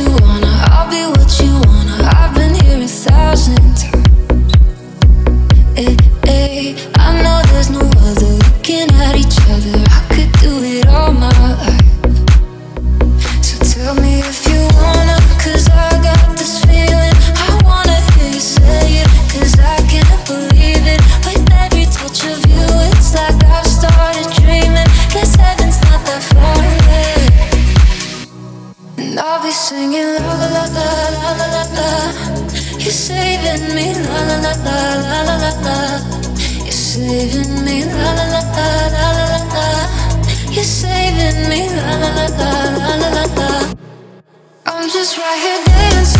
you singing la la la la la la la la. You're saving me la la la la la la la la. You're saving me la la la la la la la la. You're saving me la la la la la la la la. I'm just right here dancing.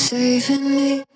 saving me.